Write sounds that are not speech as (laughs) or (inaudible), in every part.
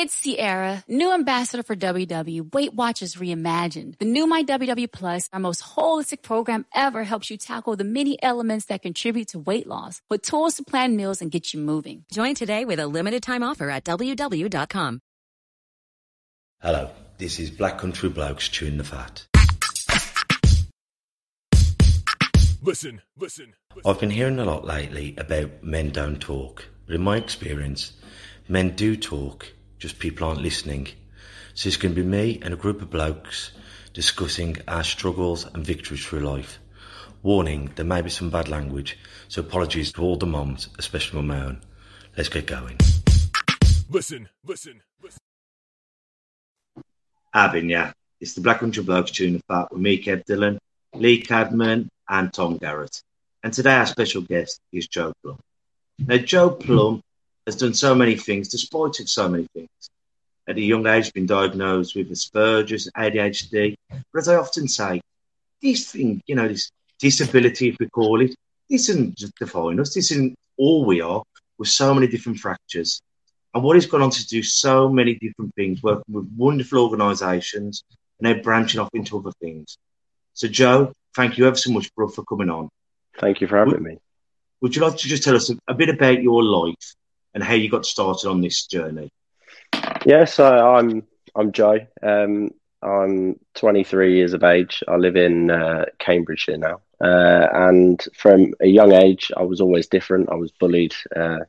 It's Sierra, new ambassador for WW. Weight Watchers Reimagined. The new My WW Plus, our most holistic program ever, helps you tackle the many elements that contribute to weight loss with tools to plan meals and get you moving. Join today with a limited time offer at WW.com. Hello, this is Black Country Blokes chewing the fat. Listen, listen, listen. I've been hearing a lot lately about men don't talk, but in my experience, men do talk just people aren't listening. So it's going to be me and a group of blokes discussing our struggles and victories through life. Warning, there may be some bad language, so apologies to all the moms, especially my own. Let's get going. Listen, listen, listen. Abin, yeah. It's the Black Country Blokes tune of Fat with me, Kev Dillon, Lee Cadman, and Tom Garrett. And today our special guest is Joe Plum. Now, Joe Plum has done so many things, despite so many things. At a young age, been diagnosed with Asperger's, ADHD. But as I often say, this thing, you know, this disability, if we call it, this isn't just define us. This isn't all we are. With so many different fractures, and what he's gone on to do so many different things, working with wonderful organisations, and then branching off into other things. So, Joe, thank you ever so much, bro, for coming on. Thank you for having would, me. Would you like to just tell us a, a bit about your life and how you got started on this journey? Yeah, so I'm I'm Joe. Um, I'm 23 years of age. I live in uh, Cambridgeshire now, uh, and from a young age, I was always different. I was bullied uh,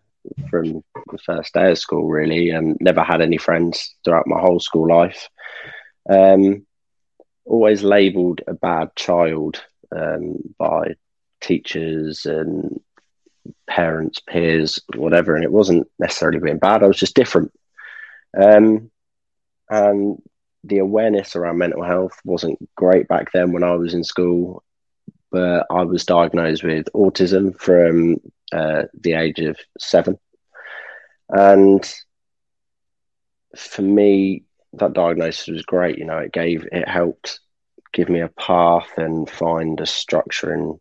from the first day of school, really, and never had any friends throughout my whole school life. Um, always labelled a bad child um, by teachers and parents, peers, whatever. And it wasn't necessarily being bad. I was just different. Um, and the awareness around mental health wasn't great back then when I was in school. But I was diagnosed with autism from uh, the age of seven. And for me, that diagnosis was great. You know, it gave, it helped give me a path and find a structure and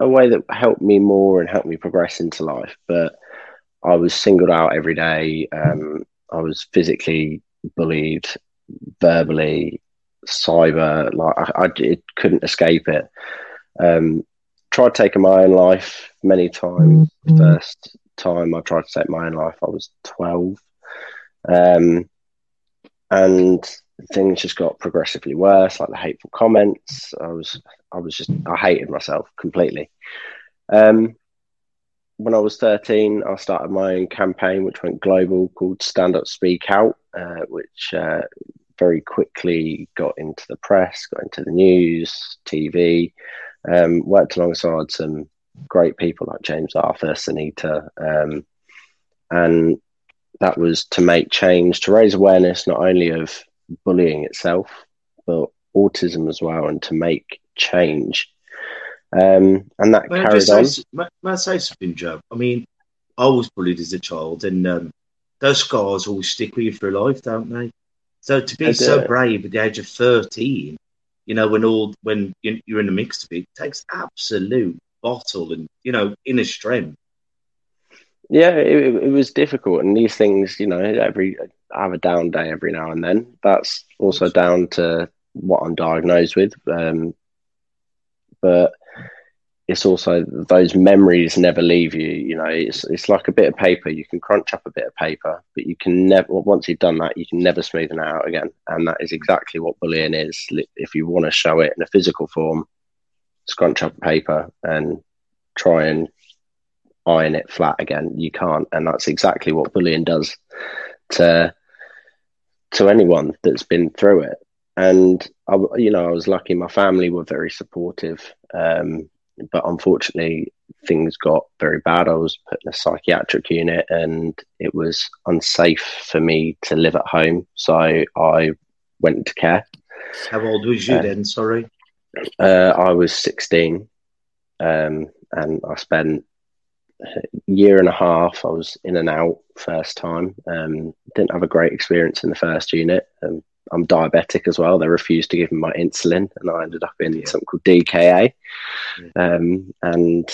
a way that helped me more and helped me progress into life. But I was singled out every day. Um, I was physically bullied, verbally, cyber. Like I, I it couldn't escape it. Um, tried taking my own life many times. Mm-hmm. First time I tried to take my own life, I was twelve, um, and things just got progressively worse. Like the hateful comments, I was I was just I hated myself completely. Um, when I was 13, I started my own campaign, which went global, called Stand Up Speak Out, uh, which uh, very quickly got into the press, got into the news, TV, um, worked alongside some great people like James Arthur, Sunita, um, and that was to make change, to raise awareness not only of bullying itself, but autism as well, and to make change. Um, and that May I carried just on. say, may, may I say something, Joe? I mean, I was bullied as a child, and um, those scars always stick with you for life, don't they? So to be so brave at the age of thirteen, you know, when all when you- you're in the mix of it, takes absolute bottle and you know inner strength. Yeah, it, it was difficult, and these things, you know, every I have a down day every now and then. That's also down to what I'm diagnosed with, um, but it's also those memories never leave you. You know, it's it's like a bit of paper. You can crunch up a bit of paper, but you can never. Once you've done that, you can never smoothen it out again. And that is exactly what bullying is. If you want to show it in a physical form, scrunch up paper and try and iron it flat again. You can't, and that's exactly what bullying does to to anyone that's been through it. And I, you know, I was lucky. My family were very supportive, um, but unfortunately, things got very bad. I was put in a psychiatric unit, and it was unsafe for me to live at home. So I went into care. How old was you then? Sorry. Uh, I was 16, um, and I spent year and a half. I was in and out first time. Um, didn't have a great experience in the first unit. Um, I'm diabetic as well. They refused to give me my insulin, and I ended up in Yeah. something called DKA. Um, and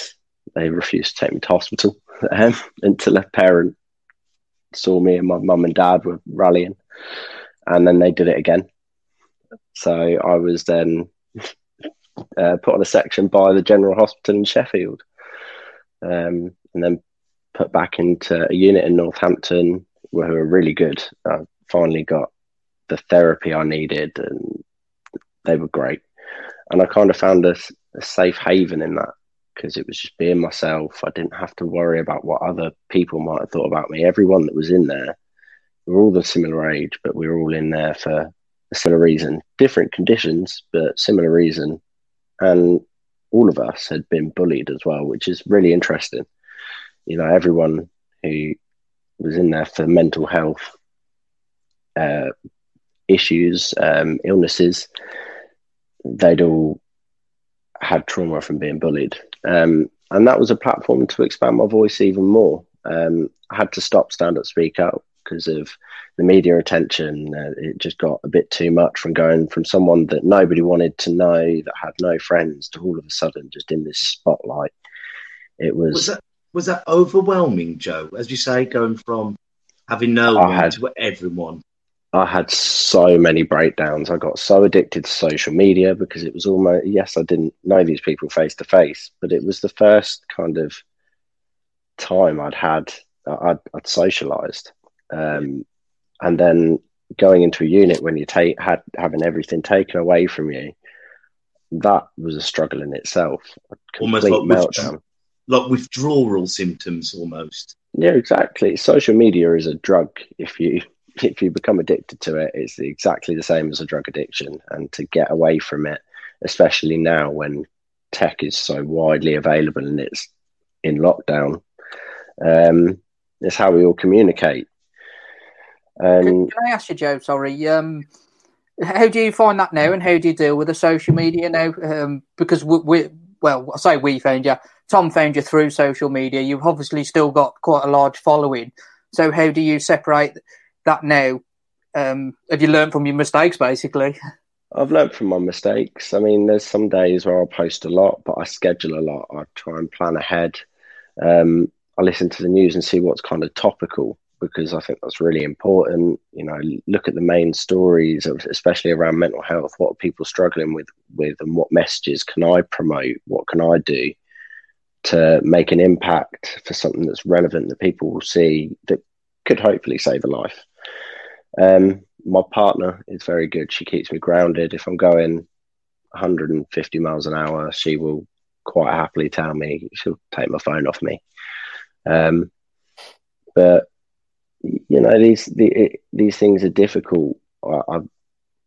they refused to take me to hospital (laughs) um, until a parent saw me and my mum and dad were rallying, and then they did it again. So I was then (laughs) uh, put on a section by the General Hospital in Sheffield, um, and then put back into a unit in Northampton where who were really good. I finally got the therapy I needed, and they were great. And I kind of found a safe haven in that because it was just being myself. I didn't have to worry about what other people might have thought about me. Everyone that was in there, we were all the similar age, but we were all in there for a similar reason, different conditions, but similar reason. And all of us had been bullied as well, which is really interesting. You know, everyone who was in there for mental health uh, issues, um, illnesses, they'd all had trauma from being bullied. Um, and that was a platform to expand my voice even more. Um, I had to stop stand up, speak out because of the media attention. Uh, it just got a bit too much from going from someone that nobody wanted to know, that had no friends, to all of a sudden just in this spotlight. It was, Was that was that overwhelming, Joe? As you say, going from having no I one had- to everyone. I had so many breakdowns. I got so addicted to social media because it was almost, yes, I didn't know these people face to face, but it was the first kind of time I'd had, I'd, I'd socialized. Um, and then going into a unit when you take, had having everything taken away from you, that was a struggle in itself. Almost like meltdown. like withdrawal symptoms almost. Yeah, exactly. Social media is a drug. If you (laughs) if you become addicted to it, it's exactly the same as a drug addiction. And to get away from it, especially now when tech is so widely available and it's in lockdown, um, it's how we all communicate. Can, Um, can I ask you, Joe? Sorry. Um, how do you find that now, and how do you deal with the social media now? Um, because we, we, well, I say we found you. Tom found you through social media. You've obviously still got quite a large following. So how do you separate that now? Um, have you learned from your mistakes, basically? I've learned from my mistakes. I mean, there's some days where I'll post a lot, but I schedule a lot. I try and plan ahead. Um, I listen to the news and see what's kind of topical because I think that's really important. You know, look at the main stories, of- especially around mental health. What are people struggling with, with, and what messages can I promote? What can I do to make an impact for something that's relevant that people will see that could hopefully save a life? Um, my partner is very good. She keeps me grounded. If I'm going 150 miles an hour, she will quite happily tell me she'll take my phone off me. Um, but you know these the, these things are difficult. I, I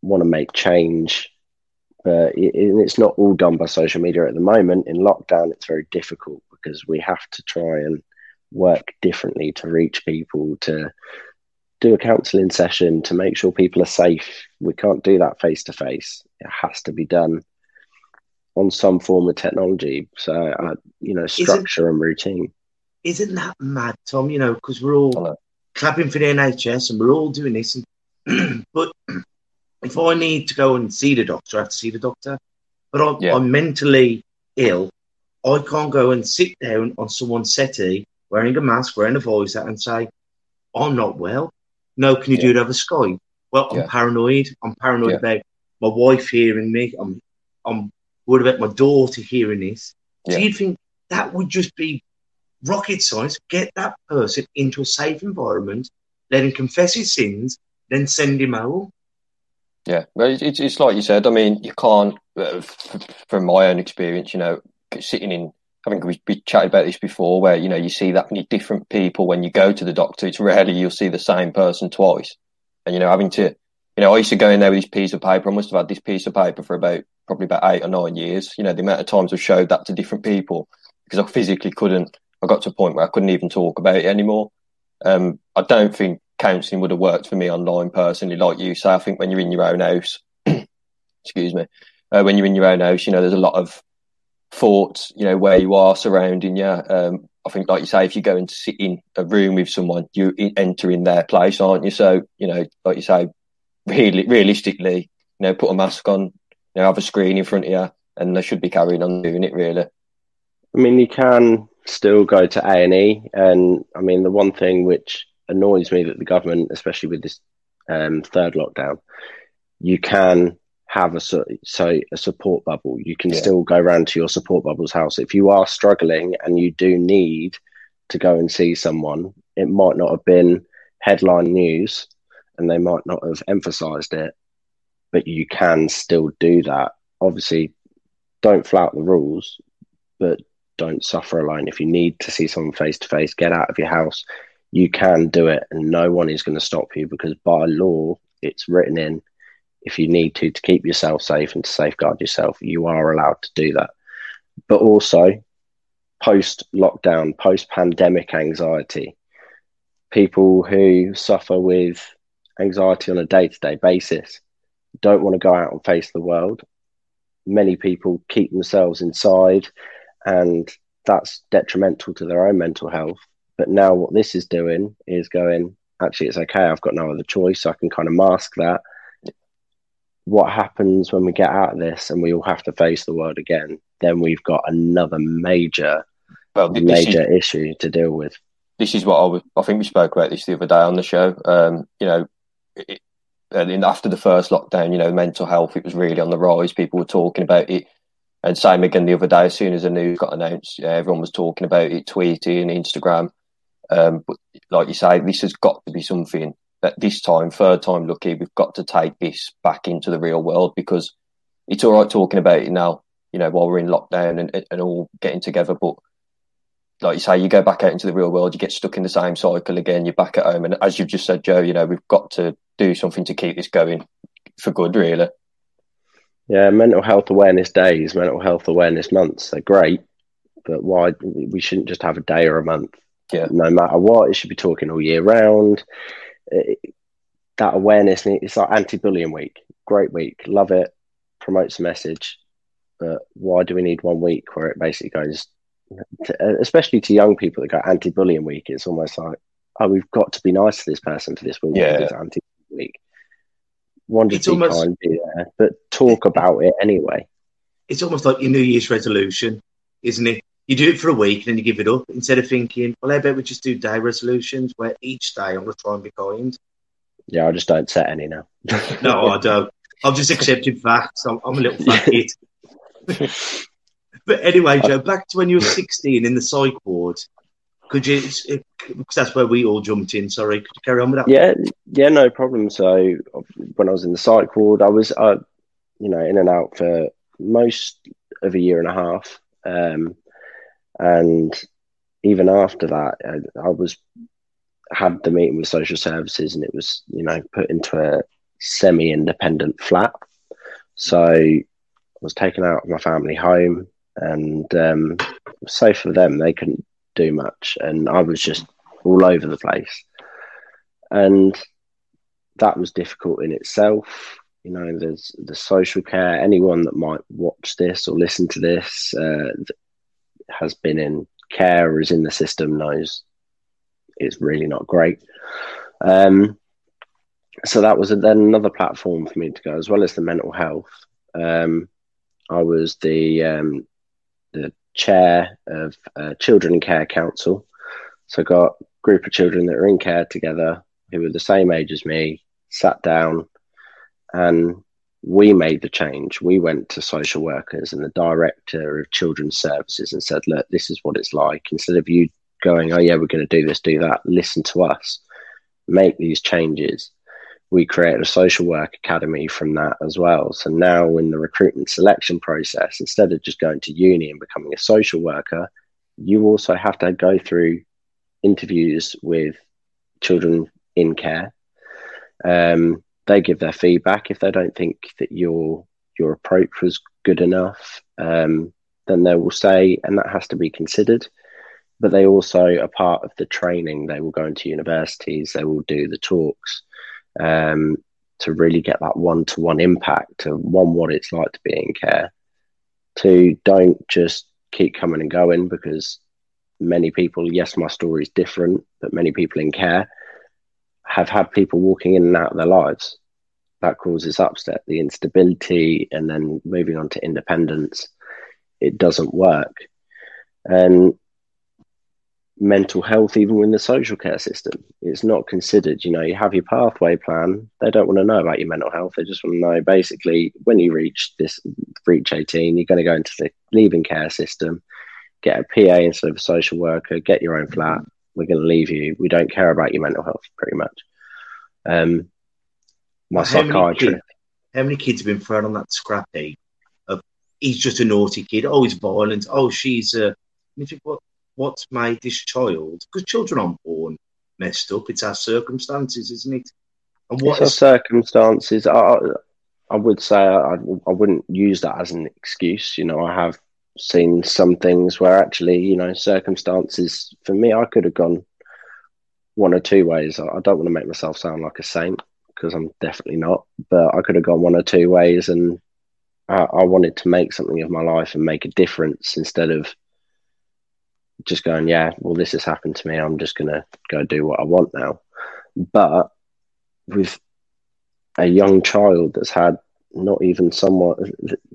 want to make change. But it, it's not all done by social media at the moment. In lockdown, it's very difficult because we have to try and work differently to reach people, to do a counselling session, to make sure people are safe. We can't do that face to face. It has to be done on some form of technology. So, uh, you know, structure isn't, and routine. Isn't that mad, Tom? You know, because we're all clapping for the NHS and we're all doing this. And, (clears throat) but if I need to go and see the doctor, I have to see the doctor. But I'm, yeah. I'm mentally ill. I can't go and sit down on someone's settee wearing a mask, wearing a visor, and say, I'm not well. No, can you yeah. do it over Skype? Well, I'm yeah. paranoid. I'm paranoid about my wife hearing me. I'm, I'm what about my daughter hearing this? Yeah. Do you think that would just be rocket science? Get that person into a safe environment, let him confess his sins, then send him home. Yeah, well, it's, it's like you said. I mean, you can't, uh, from my own experience, you know, sitting in. I think we, we chatted about this before, where you know you see that many different people when you go to the doctor. It's rarely you'll see the same person twice, and you know having to, you know, I used to go in there with this piece of paper. I must have had this piece of paper for about probably about eight or nine years. You know, the amount of times I've showed that to different people because I physically couldn't. I got to a point where I couldn't even talk about it anymore. Um, I don't think counselling would have worked for me online personally, like you say. I think when you're in your own house, (clears throat) excuse me, uh, when you're in your own house, you know, there's a lot of thoughts, you know, where you are surrounding you. Um, I think, like you say, if you go and sit in a room with someone, you enter in their place, aren't you? So, you know, like you say, really, realistically, you know, put a mask on, you know, have a screen in front of you, and they should be carrying on doing it. Really. I mean, you can still go to A and E, and I mean, the one thing which annoys me that the government, especially with this um, third lockdown, you can have a so a support bubble. You can yeah. still go around to your support bubble's house if you are struggling and you do need to go and see someone. It might not have been headline news, and they might not have emphasised it, but you can still do that. Obviously, don't flout the rules, but don't suffer alone. If you need to see someone face to face, get out of your house. You can do it, and no one is going to stop you because by law, it's written in. If you need to to keep yourself safe and to safeguard yourself, you are allowed to do that. But also, post lockdown, post pandemic anxiety, people who suffer with anxiety on a day to day basis don't want to go out and face the world. Many people keep themselves inside, and that's detrimental to their own mental health. But now, what this is doing is going, actually, it's okay. I've got no other choice. So I can kind of mask that. What happens when we get out of this and we all have to face the world again? Then we've got another major, well, major is, issue to deal with. This is what I, was, I think we spoke about this the other day on the show. Um, you know, it, and after the first lockdown, you know, mental health, it was really on the rise. People were talking about it. And same again the other day, as soon as the news got announced, yeah, everyone was talking about it, tweeting, Instagram. Um, but like you say, this has got to be something that this time, third time lucky, we've got to take this back into the real world because it's all right talking about it now, you know, while we're in lockdown and, and all getting together. But like you say, you go back out into the real world, you get stuck in the same cycle again, you're back at home. And as you've just said, Joe, you know, we've got to do something to keep this going for good, really. Yeah, mental health awareness days, mental health awareness months, they're great, but why we shouldn't just have a day or a month? Yeah. No matter what, it should be talking all year round. It, that awareness, it's like anti bullying week. Great week, love it, promotes the message. But why do we need one week where it basically goes, to, especially to young people that go anti bullying week? It's almost like, oh, we've got to be nice to this person for this week. Yeah. anti week. One to be almost, kind, be there, but talk about it anyway. It's almost like your New Year's resolution, isn't it? You do it for a week and then you give it up instead of thinking, well, I bet we just do day resolutions where each day I'm going to try and be kind. Yeah, I just don't set any now. no, I don't. I've just accepted facts. I'm, I'm a little (laughs) fat kid. (laughs) but anyway, Joe, back to when you were 16 in the psych ward. Could you, because that's where we all jumped in. Sorry, could you carry on with that? Yeah, yeah, no problem. So when I was in the psych ward, I was, uh, you know, in and out for most of a year and a half, um, and even after that, I, I was had the meeting with social services, and it was, you know, put into a semi-independent flat. So I was taken out of my family home, and um, so for them, they couldn't do much, and I was just all over the place, and that was difficult in itself. You know, there's the social care. Anyone that might watch this or listen to this uh, has been in care or is in the system knows it's really not great. Um, so that was then another platform for me to go, as well as the mental health. Um, I was the um, the chair of uh, Children Care Council, so I got a group of children that were in care together who were the same age as me, sat down, and we made the change. We went to social workers and the director of children's services and said, "Look, this is what it's like." Instead of you going, "Oh yeah, we're going to do this, do that," listen to us, make these changes we created a social work academy from that as well. So now in the recruitment selection process, instead of just going to uni and becoming a social worker, you also have to go through interviews with children in care. Um, they give their feedback. If they don't think that your your approach was good enough, um, then they will say, and that has to be considered. But they also are part of the training. They will go into universities. They will do the talks um, to really get that one to one impact to one, what it's like to be in care, to don't just keep coming and going because many people, yes, my story is different, but many people in care have had people walking in and out of their lives. That causes upset, the instability, and then moving on to independence. It doesn't work. And mental health even in the social care system. It's not considered. You know, you have your pathway plan. They don't want to know about your mental health. They just want to know basically when you reach this reach 18, you're going to go into the leaving care system, get a PA instead of a social worker, get your own flat. We're going to leave you. We don't care about your mental health pretty much. Um, my how psychiatrist. Many how many kids have been thrown on that scrap heap of he's just a naughty kid. Oh, he's violent. Oh, she's a. think, what? What's made this child, because children aren't born messed up, it's our circumstances, isn't it? And what it's is... circumstances? I, I would say I, I wouldn't use that as an excuse. You know, I have seen some things where actually, you know, circumstances for me, I could have gone one or two ways. I don't want to make myself sound like a saint because I'm definitely not, but I could have gone one or two ways and I, I wanted to make something of my life and make a difference instead of just going, yeah, well, this has happened to me. I'm just going to go do what I want now. But with a young child that's had not even someone,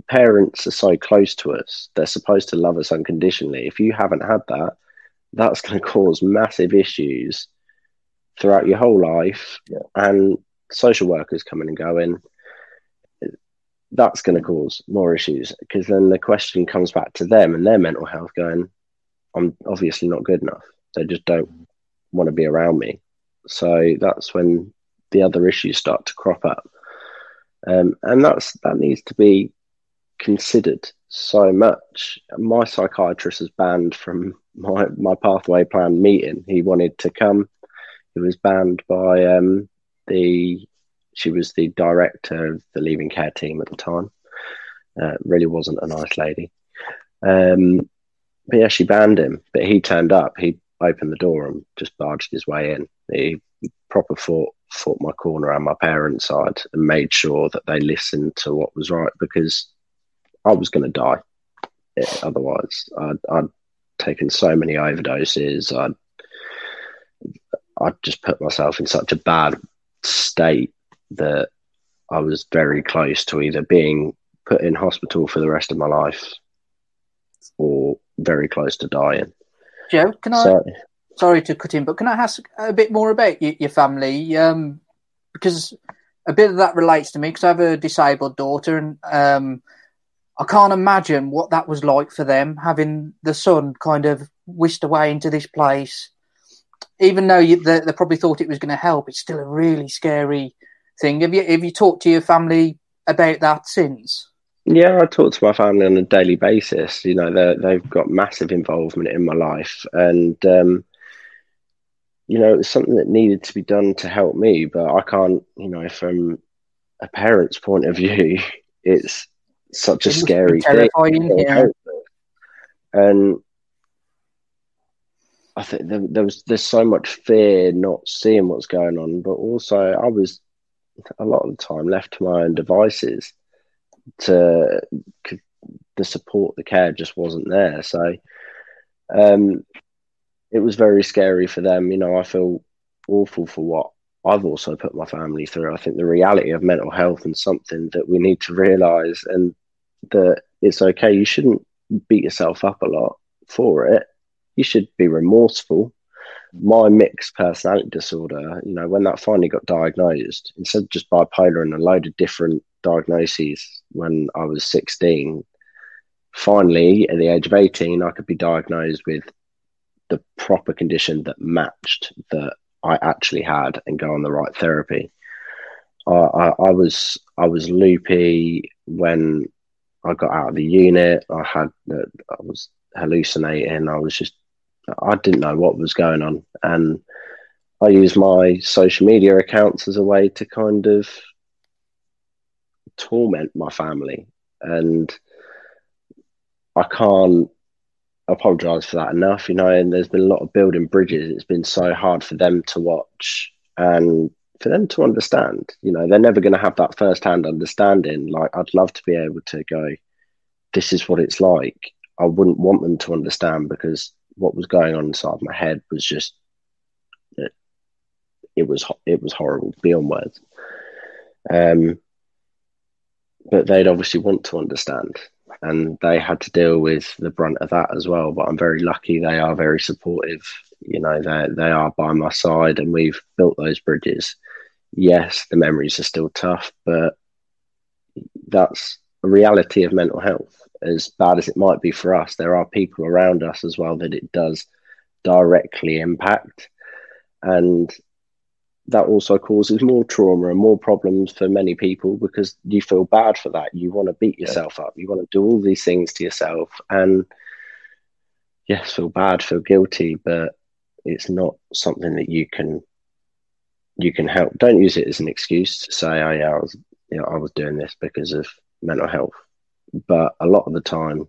parents are so close to us. They're supposed to love us unconditionally. If you haven't had that, that's going to cause massive issues throughout your whole life. Yeah. And social workers coming and going, that's going to cause more issues because then the question comes back to them and their mental health going, I'm obviously not good enough. They just don't want to be around me. So that's when the other issues start to crop up. Um, and that's that needs to be considered so much. My psychiatrist was banned from (laughs) my, my pathway plan meeting. He wanted to come. He was banned by um, the she was the director of the leaving care team at the time. Uh, really wasn't a nice lady. Um, yeah, she banned him. But he turned up. He opened the door and just barged his way in. He proper fought fought my corner on my parents' side and made sure that they listened to what was right because I was going to die. otherwise, I'd, I'd, taken so many overdoses. I'd I'd just put myself in such a bad state that I was very close to either being put in hospital for the rest of my life or very close to dying. Joe, can I? Sorry, sorry to cut in, but can I ask a bit more about your, your family? Um, because a bit of that relates to me because I have a disabled daughter, and um, I can't imagine what that was like for them having the son kind of whisked away into this place. Even though you, they, they probably thought it was going to help, it's still a really scary thing. Have you have you talked to your family about that since? Yeah, I talk to my family on a daily basis. You know, they've got massive involvement in my life, and um, you know, it's something that needed to be done to help me. But I can't, you know, from a parent's point of view, (laughs) it's such a It must be scary terrifying, thing. yeah. And I think there, there was there's so much fear not seeing what's going on, but also I was a lot of the time left to my own devices to the support, the care just wasn't there. So um, it was very scary for them. You know, I feel awful for what I've also put my family through. I think the reality of mental health and something that we need to realize, and that it's okay. You shouldn't beat yourself up a lot for it. You should be remorseful. My mixed personality disorder, you know, when that finally got diagnosed, instead of just bipolar and a load of different diagnoses when I was 16, finally at the age of 18, I could be diagnosed with the proper condition that matched that I actually had and go on the right therapy. I, I, I was I was loopy when I got out of the unit. I had I was hallucinating. I was just I didn't know what was going on, and I used my social media accounts as a way to kind of torment my family, and I can't apologize for that enough, you know. And there's been a lot of building bridges. It's been so hard for them to watch and for them to understand. You know, they're never going to have that first hand understanding. Like, I'd love to be able to go, this is what it's like. I wouldn't want them to understand because what was going on inside my head was just, it, it was it was horrible beyond words. Um, but they'd obviously want to understand and they had to deal with the brunt of that as well. But I'm very lucky; they are very supportive. You know, they they are by my side, and we've built those bridges. Yes, the memories are still tough, but that's a reality of mental health. As bad as it might be for us, there are people around us as well that it does directly impact, and that also causes more trauma and more problems for many people because you feel bad for that. You want to beat yourself up. You want to do all these things to yourself. And yes, feel bad, feel guilty, but it's not something that you can you can help. Don't use it as an excuse to say, "Oh yeah, I was you know I was doing this because of mental health." But a lot of the time,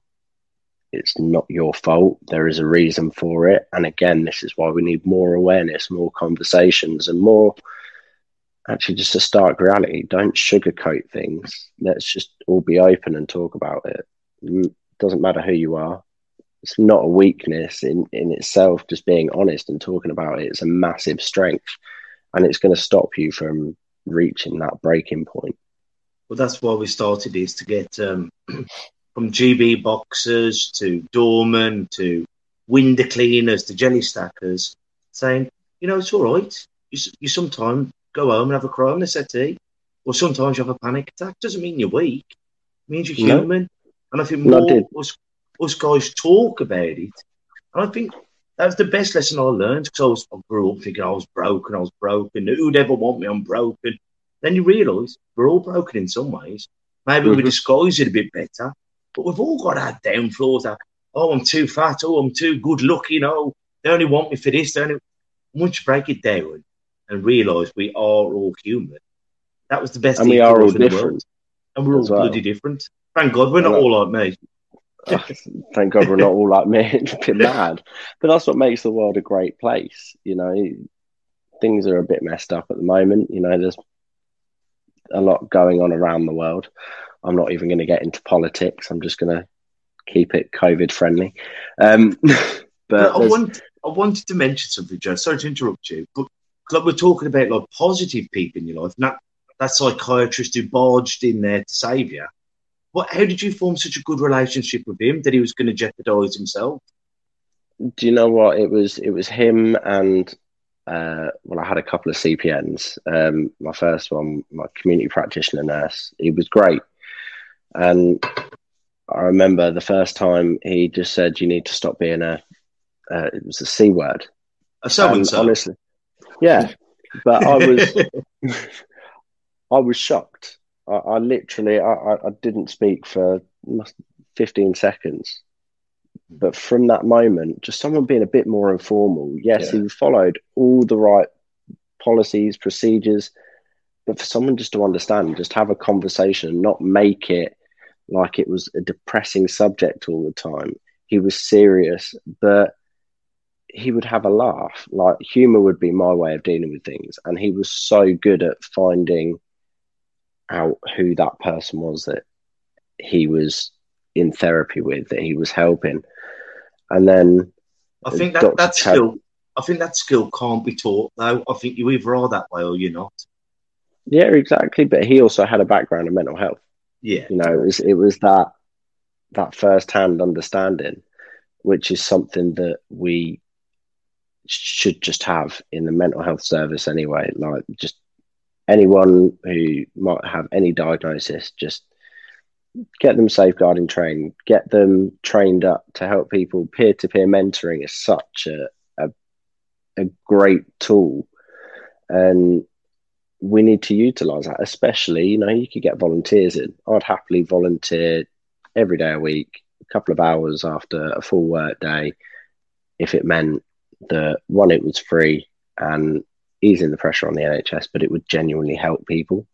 it's not your fault. There is a reason for it. And again, this is why we need more awareness, more conversations, and more actually just a stark reality. Don't sugarcoat things. Let's just all be open and talk about it. It doesn't matter who you are. It's not a weakness in, in itself, just being honest and talking about it. It's a massive strength. And it's going to stop you from reaching that breaking point. Well, that's why we started this to get um, (clears throat) from GB boxers to doormen to window cleaners to jelly stackers saying, you know, it's all right. You, you sometimes go home and have a cry on the settee, or sometimes you have a panic attack. Doesn't mean you're weak. It means you're No. human. And I think more us, us guys talk about it. And I think that was the best lesson I learned because I, was, I grew up thinking I was broken, I was broken. Who'd ever want me? I'm broken. Then you realise we're all broken in some ways. Maybe we Mhm. disguise it a bit better, but we've all got our downfalls. That oh, I'm too fat. Oh, I'm too good looking. Oh, they only want me for this. They only once you break it down and realise we are all human. That was the best And thing we are all different. And we're all well. bloody different. Ah, thank God we're not all like me. Oh, thank God we're not all like me. It's a bit (laughs) mad. But that's what makes the world a great place. You know, things are a bit messed up at the moment. You know, there's a lot going on around the world. I'm not even going to get into politics. I'm just going to keep it COVID friendly. Um, (laughs) but But I, want, I wanted to mention something, Joe. Sorry to interrupt you, but like we're talking about like positive people in your life, not that psychiatrist who barged in there to save you. What? How did you form such a good relationship with him that he was going to jeopardize himself? do you know what it was? It was him and uh, well, I had a couple of CPNs. Um, my first one, my community practitioner nurse, he was great, and I remember the first time he just said, "You need to stop being a." Uh, it was a c word. A so and so. Honestly, yeah, but I was, (laughs) I was shocked. I, I literally, I, I, didn't speak for fifteen seconds. But from that moment, just someone being a bit more informal. Yes, Yeah. he followed all the right policies, procedures, but for someone just to understand, just have a conversation and not make it like it was a depressing subject all the time. He was serious, but he would have a laugh. Like humor would be my way of dealing with things. And he was so good at finding out who that person was that he was in therapy with, that he was helping. And then I think that, skill I think that skill can't be taught though. I think you either are that way or you're not. Yeah, exactly. But he also had a background in mental health. Yeah. You know, it was it was that that first hand understanding, which is something that we should just have in the mental health service anyway. Like just anyone who might have any diagnosis, just get them safeguarding trained, get them trained up to help people. Peer to peer mentoring is such a, a a great tool, and we need to utilize that. Especially, you know, you could get volunteers in. I'd happily volunteer every day a week, a couple of hours after a full work day, if it meant that one, it was free and easing the pressure on the NHS, but it would genuinely help people.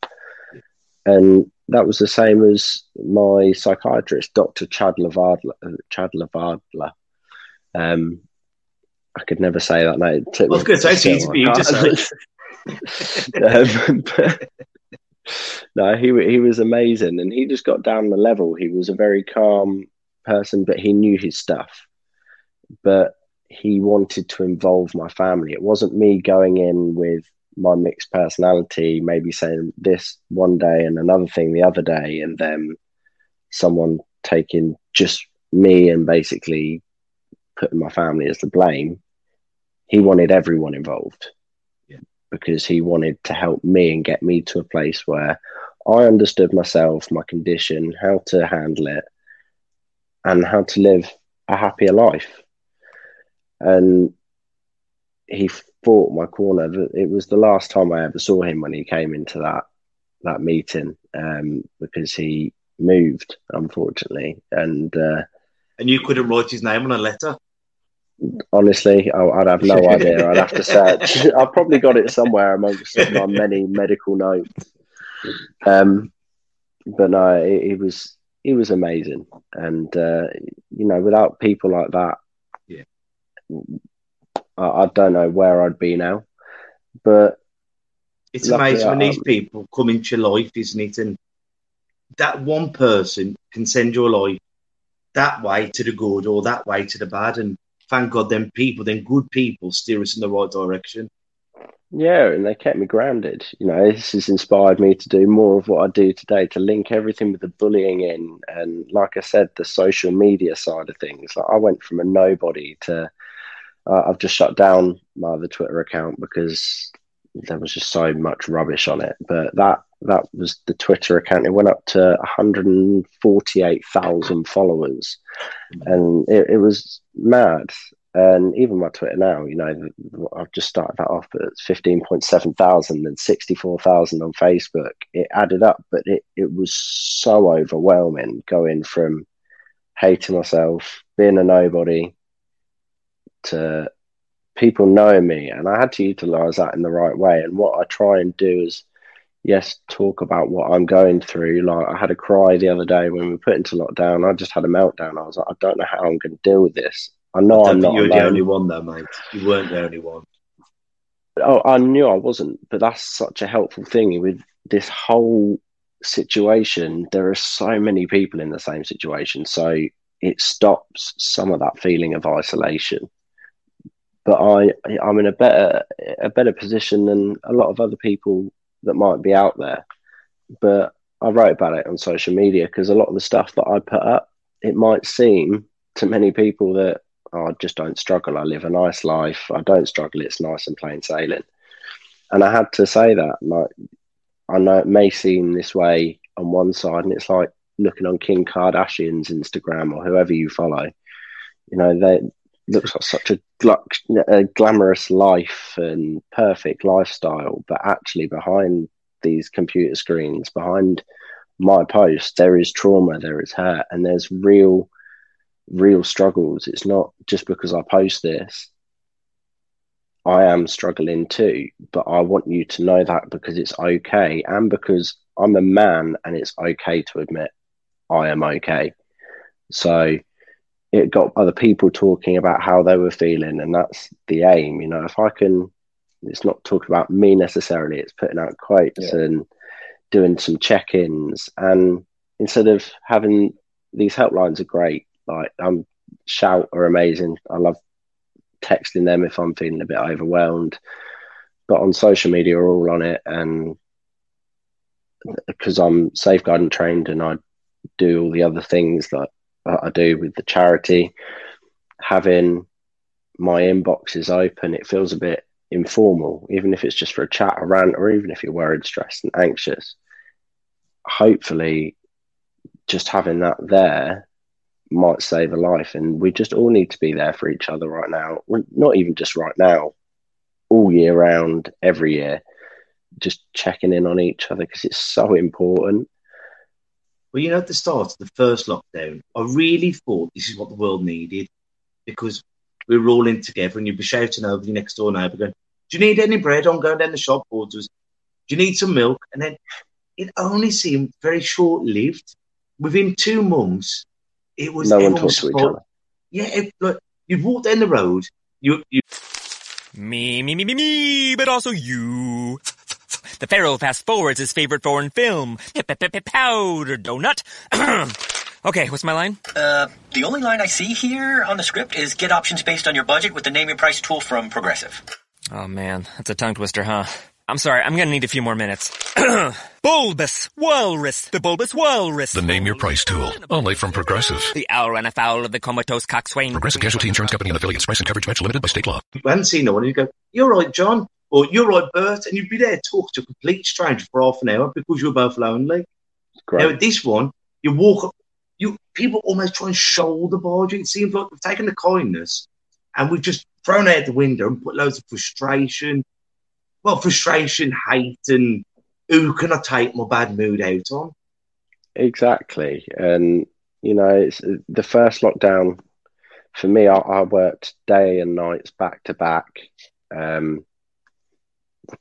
And that was the same as my psychiatrist, Dr. Chad Lavadla. Chad Lavadla. Um, I could never say that name. Well, I was going to say it's easy for you (laughs) (laughs) um, (laughs) no, he he was amazing, and he just got down the level. He was a very calm person, but he knew his stuff. But he wanted to involve my family. It wasn't me going in with my mixed personality, maybe saying this one day and another thing the other day, and then someone taking just me and basically putting my family as the blame. He wanted everyone involved. Because he wanted to help me and get me to a place where I understood myself, my condition, how to handle it, and how to live a happier life and he fought my corner. It was the last time I ever saw him when he came into that that meeting um, because he moved, unfortunately, and uh, and you couldn't write his name on a letter. Honestly, I, would have no (laughs) idea. I'd have to search. (laughs) I've probably got it somewhere amongst my (laughs) many medical notes. Um, but no, he, he was he was amazing, and uh, you know, without people like that, I, I don't know where I'd be now. But it's amazing when these people come into your life, isn't it? And that one person can send your life that way to the good or that way to the bad. And thank God, them people, them good people, steer us in the right direction. Yeah, and they kept me grounded. You know, this has inspired me to do more of what I do today to link everything with the bullying in. And like I said, the social media side of things. Like I went from a nobody to uh, I've just shut down my other Twitter account because there was just so much rubbish on it. But that that was the Twitter account. It went up to 148,000 followers, and it, it, was mad. And even my Twitter now, you know, I've just started that off at 15.7 thousand and 64,000 on Facebook. It added up, but it, it was so overwhelming going from hating myself, being a nobody, to people knowing me, and I had to utilize that in the right way. And what I try and do is, yes, talk about what I'm going through. Like I had a cry the other day when we were put into lockdown. I just had a meltdown. I was like, I don't know how I'm going to deal with this. I know I am not. You were alone. the only one, though, mate. You weren't the only one. Oh, I knew I wasn't, but that's such a helpful thing with this whole situation. There are so many people in the same situation, so it stops some of that feeling of isolation but I I'm in a better a better position than a lot of other people that might be out there. But I wrote about it on social media because a lot of the stuff that I put up, it might seem to many people that oh, I just don't struggle. I live a nice life. I don't struggle. It's nice and plain sailing. And I had to say that. Like I know it may seem this way on one side, and it's like looking on Kim Kardashian's Instagram or whoever you follow. You know, they looks like such a, gl- a glamorous life and perfect lifestyle, but actually behind these computer screens, behind my post, there is trauma, there is hurt, and there's real, real struggles. It's not just because I post this. I am struggling too, but I want you to know that because it's okay and because I'm a man and it's okay to admit I am okay. So it got other people talking about how they were feeling, and that's the aim. You know, if I can, it's not talking about me necessarily, it's putting out quotes yeah. and doing some check ins. And instead of having these helplines, are great. Like, um, shout are amazing. I love texting them if I'm feeling a bit overwhelmed. But on social media, we're all on it, and because I'm safeguarding trained and I do all the other things that I do with the charity, having my inbox is open, it feels a bit informal, even if it's just for a chat, a rant, or even if you're worried, stressed, and anxious. Hopefully, just having that there might save a life. And we just all need to be there for each other right now. not even just right now, all year round, every year, just checking in on each other because it's so important. Well, you know, at the start of the first lockdown, I really thought this is what the world needed because we were all in together and you'd be shouting over your next door neighbour going, Do you need any bread? I'm going down the shop. Or do you need some milk? And then it only seemed very short lived. Within two months, it was no one talked to each other. Yeah, it, look, you walk down the road, you, you. Me, me, me, me, me, but also you. The Pharaoh fast forwards his favorite foreign film, Powder Donut. (clears throat) okay, what's my line? Uh, the only line I see here on the script is get options based on your budget with the name your price tool from Progressive. Oh man, that's a tongue twister, huh? I'm sorry, I'm gonna need a few more minutes. (clears throat) bulbous Walrus, the Bulbous Walrus. The name your price tool, only from Progressive. The owl ran afoul of the comatose coxswain. Progressive Casualty Insurance Company and affiliates. Price and coverage match limited by state law. You hadn't seen no one, and you go, "You're right, John," or "You're right, Bert," and you'd be there talking to a complete stranger for half an hour because you're both lonely. Great. Now, this one, you walk up, you people almost try and shoulder barge. It seems like we've taken the kindness and we've just thrown it out the window and put loads of frustration well, frustration, hate, and who can I take my bad mood out on? Exactly, and you know, it's the first lockdown for me. I, I worked day and nights back to back, um,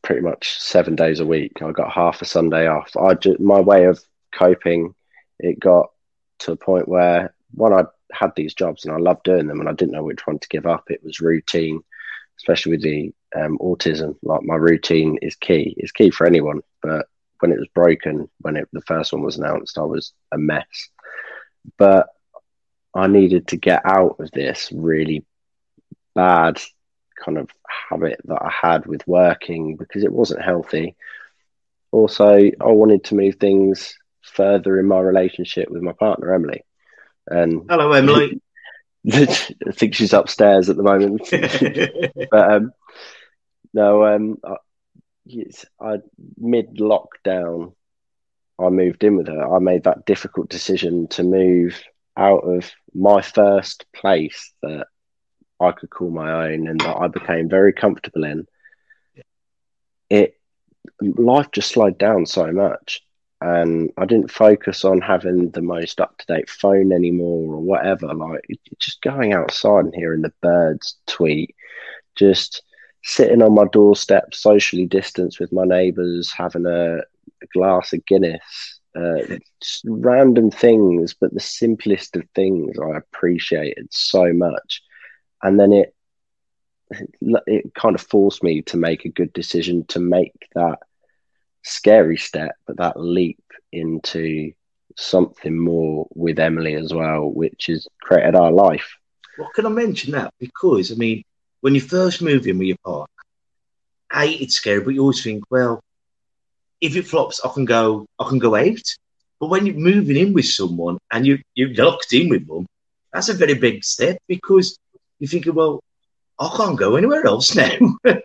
pretty much seven days a week. I got half a Sunday off. I just, my way of coping, it got to a point where when I had these jobs and I loved doing them, and I didn't know which one to give up. It was routine, especially with the um, autism. Like my routine is key. It's key for anyone, but when it was broken, when it, the first one was announced, I was a mess. But I needed to get out of this really bad kind of habit that I had with working because it wasn't healthy. Also, I wanted to move things further in my relationship with my partner Emily. And hello, Emily. (laughs) I think she's upstairs at the moment. (laughs) but um, no, um, I, I mid lockdown, I moved in with her. I made that difficult decision to move out of my first place that I could call my own and that I became very comfortable in. It life just slowed down so much, and I didn't focus on having the most up to date phone anymore or whatever. Like just going outside and hearing the birds tweet, just sitting on my doorstep, socially distanced with my neighbours, having a, a, glass of Guinness, uh, random things, but the simplest of things I appreciated so much. And then it, it kind of forced me to make a good decision to make that scary step, but that leap into something more with Emily as well, which has created our life. Well, can I mention that? Because, I mean, when you first move in with your partner, A, it's scary, but you always think, well, if it flops, I can go, I can go out. But when you're moving in with someone and you you're locked in with them, that's a very big step because you're thinking, well, I can't go anywhere else now. (laughs)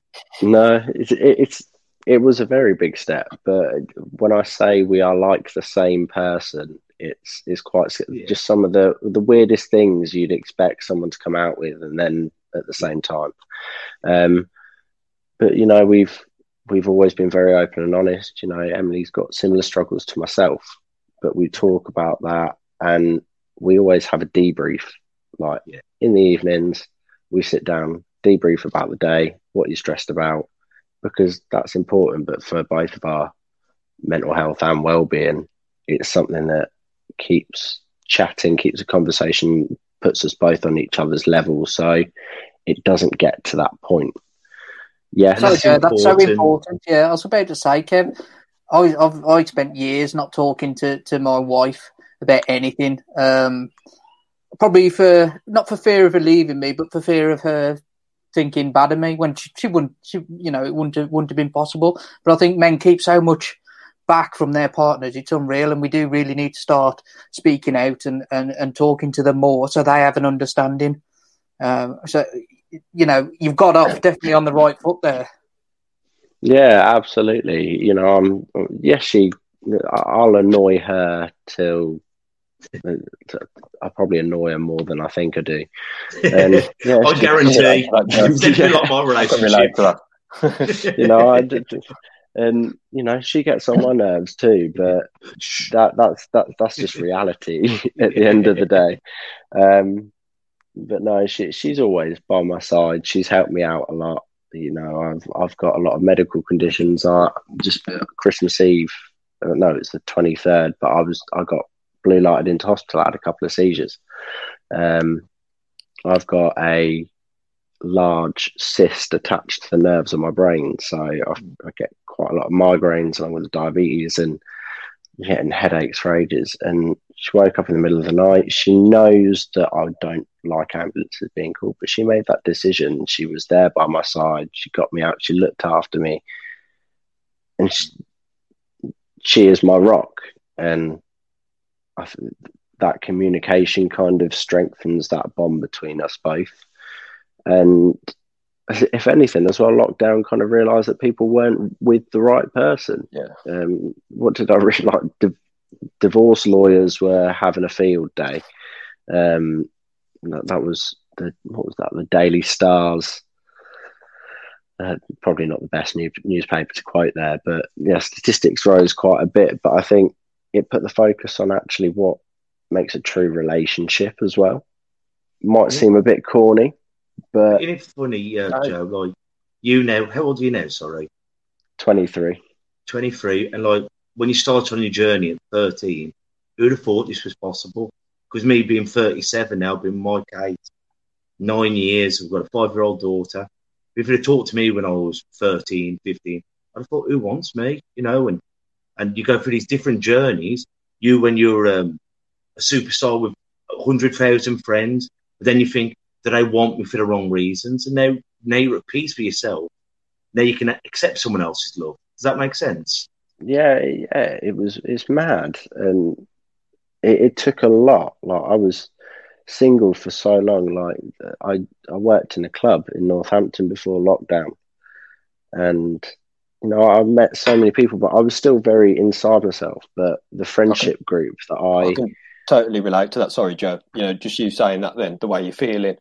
no, it's, it's it was a very big step. But when I say we are like the same person, it's it's quite yeah. just some of the the weirdest things you'd expect someone to come out with, and then at the same time. Um, but you know, we've we've always been very open and honest. You know, Emily's got similar struggles to myself, but we talk about that, and we always have a debrief. Like yeah. in the evenings, we sit down, debrief about the day, what you're stressed about, because that's important. But for both of our mental health and well-being, it's something that keeps chatting, keeps a conversation, puts us both on each other's level, so it doesn't get to that point. Yes, So, yeah, that's so important. Yeah, I was about to say, Kev, I, I've I spent years not talking to, to my wife about anything. Um, probably for not for fear of her leaving me, but for fear of her thinking bad of me. When she, she wouldn't, she, you know, it wouldn't have, wouldn't have been possible. But I think men keep so much back from their partners; it's unreal, and we do really need to start speaking out and and, and talking to them more, so they have an understanding. Um, so, you know, you've got off definitely on the right foot there. Yeah, absolutely. You know, I'm yes, she. I'll annoy her till I'll probably annoy her more than I think I do. And, (laughs) yeah, I guarantee. (laughs) Definitely like my relate relationship. (laughs) you know, I and you know, she gets on my nerves too. But that that's that that's just reality at the end of the day. Um, but no, she she's always by my side. She's helped me out a lot. You know, I've I've got a lot of medical conditions. I just Christmas Eve. uh, No, it's the twenty third. But I was I got blue lighted into hospital. I had a couple of seizures. Um, I've got a large cyst attached to the nerves of my brain, so I, I get quite a lot of migraines along with diabetes and getting headaches for ages. And she woke up in the middle of the night. She knows that I don't like ambulances being called, but she made that decision. She was there by my side. She got me out. She looked after me, and she, she is my rock. And that communication kind of strengthens that bond between us both. And if anything, as well, lockdown kind of realised that people weren't with the right person. Yeah. Um, what did I (laughs) really like? Di- divorce lawyers were having a field day. Um, that, that was the what was that? The Daily Stars. Uh, probably not the best new, newspaper to quote there, but yeah, statistics rose quite a bit. But I think it put the focus on actually what makes a true relationship as well. Might seem a bit corny, but Isn't it funny, uh, Joe? Like you now, how old are you now? Sorry, 23. twenty three, and like when you start on your journey at thirteen, who'd have thought this was possible? Because me being thirty seven now, been my Kate, nine years. I've got a five year old daughter. If you'd have talked to me when I was 13, 15, I'd have thought, who wants me? You know, and and you go through these different journeys. You when you're um, a superstar with hundred thousand friends, then you think, that I want me for the wrong reasons? And now, now you're at peace for yourself. Now you can accept someone else's love. Does that make sense? Yeah, yeah, it was it's mad, and it, it took a lot. Like I was single for so long. Like I I worked in a club in Northampton before lockdown, and you know I met so many people, but I was still very inside myself. But the friendship group that I I totally relate to that. Sorry, Joe. You know, just you saying that then, the way you're feeling.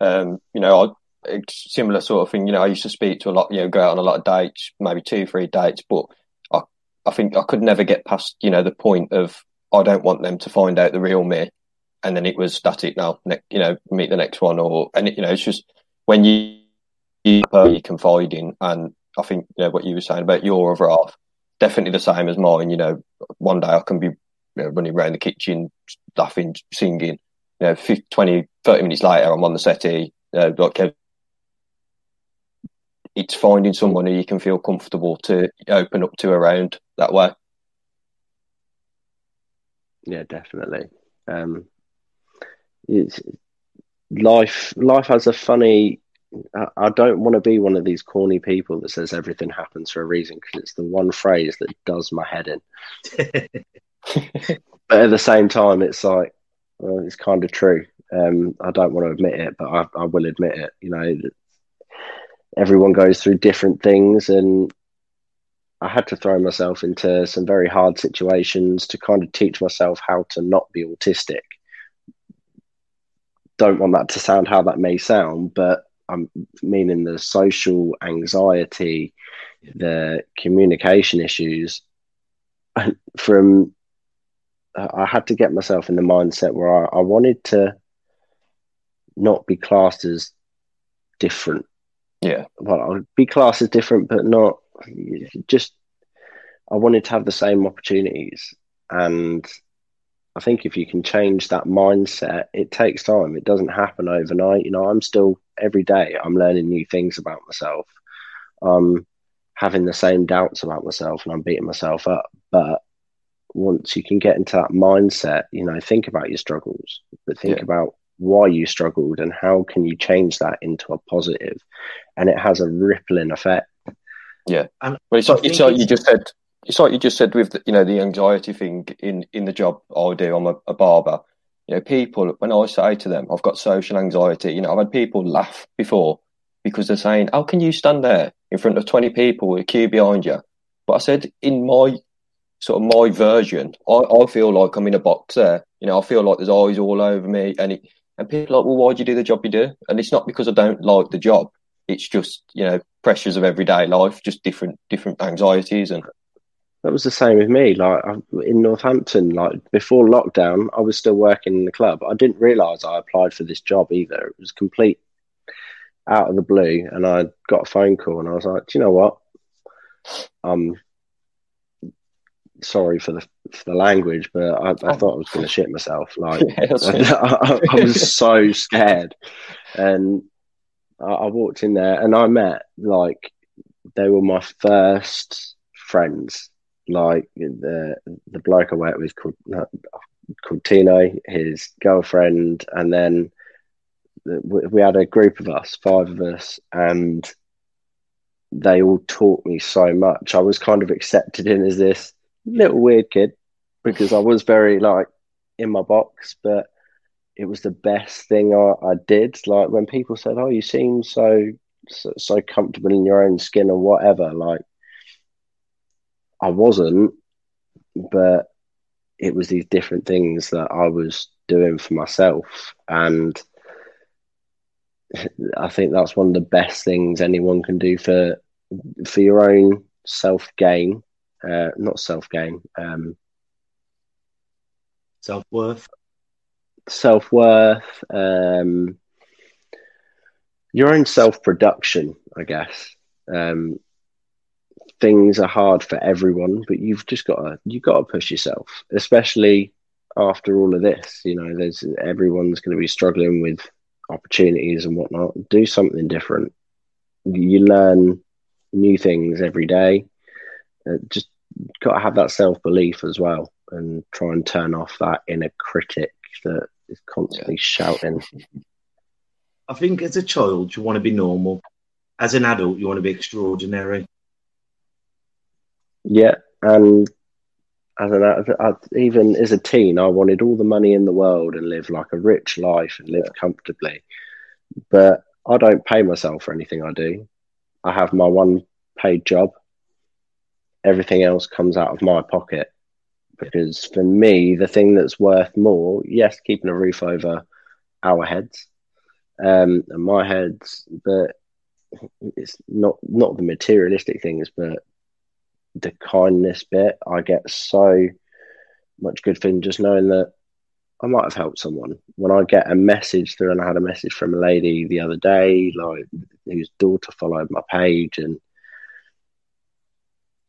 Um, you know, I, similar sort of thing. You know, I used to speak to a lot, you know, go out on a lot of dates, maybe two, three dates, but I, I think I could never get past, you know, the point of I don't want them to find out the real me. And then it was, that's it now, ne- you know, meet the next one. Or, and, it, you know, it's just when you, you, you confide in, and I think, what you were saying about your other half, definitely the same as mine. You know, one day I can be you know, running around the kitchen, laughing, singing. You know, 50, 20, 30 minutes later, I'm on the settee. You know, like it's finding someone who you can feel comfortable to open up to around that way. yeah definitely. Um, it's life. Life has a funny. I, don't want to be one of these corny people that says everything happens for a reason because it's the one phrase that does my head in. (laughs) but at the same time, it's like well, it's kind of true. Um, I don't want to admit it, but I, I will admit it. You know, everyone goes through different things, and I had to throw myself into some very hard situations to kind of teach myself how to not be autistic. Don't want that to sound how that may sound, but I'm meaning the social anxiety, the communication issues. (laughs) From I had to get myself in the mindset where I, I wanted to not be classed as different. Yeah. Well, I'd be classed as different, but not just. I wanted to have the same opportunities, and I think if you can change that mindset, it takes time. It doesn't happen overnight. You know, I'm still every day. I'm learning new things about myself. I'm having the same doubts about myself, and I'm beating myself up. But once you can get into that mindset, you know, think about your struggles, but think Yeah. about why you struggled and how can you change that into a positive, and it has a rippling effect. Yeah, And well, it's like, it's like you just said. It's like you just said with the, you know the anxiety thing in in the job I do. I'm a, a barber. You know, people when I say to them, I've got social anxiety. You know, I've had people laugh before because they're saying, "How can you stand there in front of twenty people with a queue behind you?" But I said, in my sort of my version, I, I feel like I'm in a box there. You know, I feel like there's eyes all over me, and it, and people are like, "Well, why do you do the job you do?" And it's not because I don't like the job. It's just you know pressures of everyday life, just different different anxieties and That was the same with me. Like in Northampton, like before lockdown, I was still working in the club. I didn't realise I applied for this job either. It was complete out of the blue, and I got a phone call, and I was like, "Do you know what? Um, sorry for the for the language, but I, I thought I was going to shit myself. (laughs) Like Yeah. (laughs) I, I was so scared, and I, I walked in there, and I met like they were my first friends. Like the the bloke I worked with called uh, called Tino, his girlfriend, and then we we had a group of us, five of us, and they all taught me so much. I was kind of accepted in as this little weird kid because I was very like in my box, but it was the best thing I, I did. Like when people said, "Oh, you seem so, so so comfortable in your own skin or whatever," like I wasn't, but it was these different things that I was doing for myself, and I think that's one of the best things anyone can do for for your own self gain, uh, not self gain, um, Self worth. self worth, um, your own self production, I guess. Um, things are hard for everyone, but you've just got to you've got to push yourself, especially after all of this. You know, there's everyone's going to be struggling with opportunities and whatnot. Do something different. You learn new things every day. Uh, just got to have that self belief as well, and try and turn off that inner critic that is constantly shouting. I think as a child, you want to be normal. As an adult, you want to be extraordinary. Yeah, and as an I, even as a teen, I wanted all the money in the world and live like a rich life and live comfortably. But I don't pay myself for anything I do. I have my one paid job. Everything else comes out of my pocket because for me, the thing that's worth more, yes, keeping a roof over our heads um, and my heads, but it's not not the materialistic things, but the kindness bit. I get so much good feeling just knowing that I might have helped someone. When I get a message through, and I had a message from a lady the other day, like whose daughter followed my page, and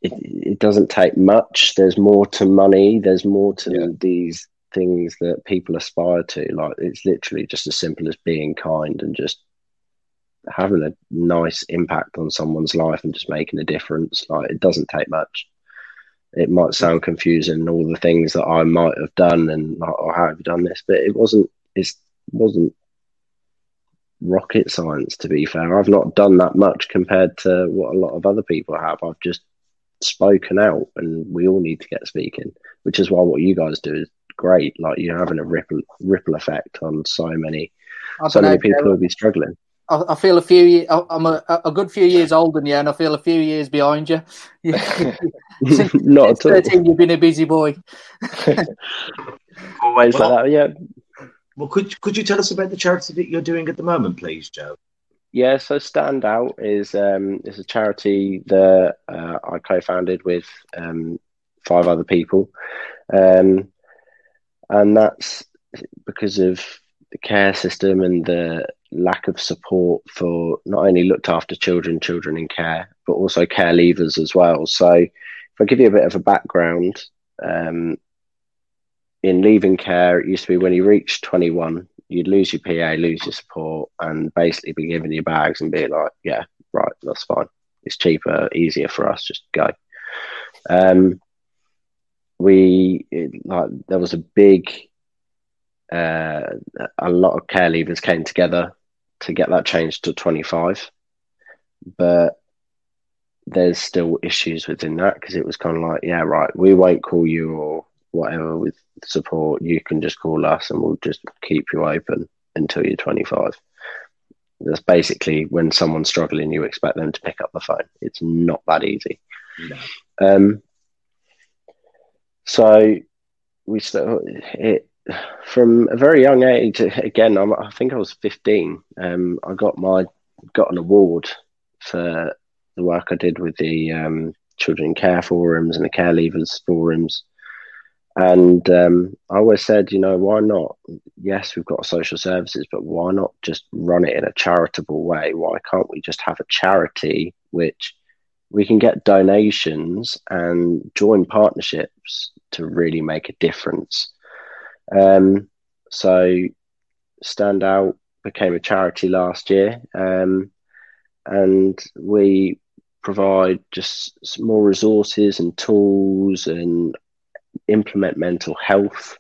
it, it doesn't take much. There's more to money. There's more to these things that people aspire to. Like it's literally just as simple as being kind and just having a nice impact on someone's life and just making a difference. Like it doesn't take much. It might sound confusing, and all the things that I might have done and like, oh, how have you done this? But it wasn't. It wasn't rocket science. To be fair, I've not done that much compared to what a lot of other people have. I've just spoken out, and we all need to get speaking, which is why what you guys do is great. Like you're having a ripple ripple effect on so many, so many know, people Joe. will be struggling. I, I feel a few. ye- I- I'm a, a good few years older than you, and I feel a few years behind you. (laughs) (laughs) Since Not at all. you've been a busy boy. (laughs) Always Well- like that. Yeah, Well, could could you tell us about the charity that you're doing at the moment, please, Joe? Yeah, so Stand Out is um, is a charity that uh, I co-founded with um, five other people, um, and that's because of the care system and the lack of support for not only looked after children, children in care, but also care leavers as well. So, if I give you a bit of a background, um, in leaving care, it used to be when you reached 21, you'd lose your PA, lose your support, and basically be given your bags and be like, yeah, right, that's fine. It's cheaper, easier for us, just go. Um, we like there was a big, uh, a lot of care leavers came together to get that changed to 25, but there's still issues within that because it was kind of like, yeah, right, we won't call you or whatever with support, you can just call us and we'll just keep you open until you're 25. That's basically when someone's struggling, you expect them to pick up the phone. It's not that easy. No. Um, so we still it from a very young age. Again, I'm, I think I was 15. Um, I got my got an award for the work I did with the um, children care forums and the care leavers forums. And um, I always said, you know, why not? Yes, we've got social services, but why not just run it in a charitable way? Why can't we just have a charity which we can get donations and join partnerships to really make a difference? Um, so, Stand Out became a charity last year, um, and we provide just more resources and tools and implement mental health